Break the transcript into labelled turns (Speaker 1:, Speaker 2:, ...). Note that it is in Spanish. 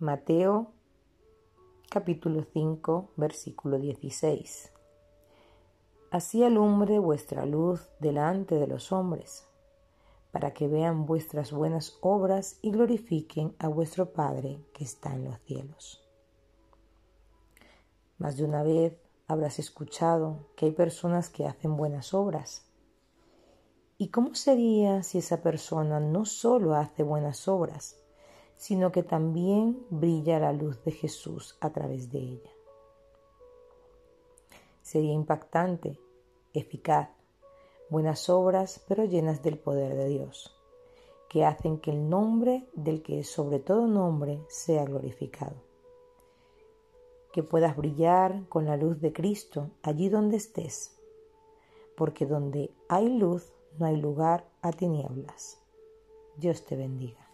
Speaker 1: Mateo capítulo 5 versículo 16. Así alumbre vuestra luz delante de los hombres, para que vean vuestras buenas obras y glorifiquen a vuestro Padre que está en los cielos. Más de una vez habrás escuchado que hay personas que hacen buenas obras. ¿Y cómo sería si esa persona no solo hace buenas obras, sino que también brilla la luz de Jesús a través de ella. Sería impactante, eficaz, buenas obras pero llenas del poder de Dios, que hacen que el nombre del que es sobre todo nombre sea glorificado. Que puedas brillar con la luz de Cristo allí donde estés, porque donde hay luz no hay lugar a tinieblas. Dios te bendiga.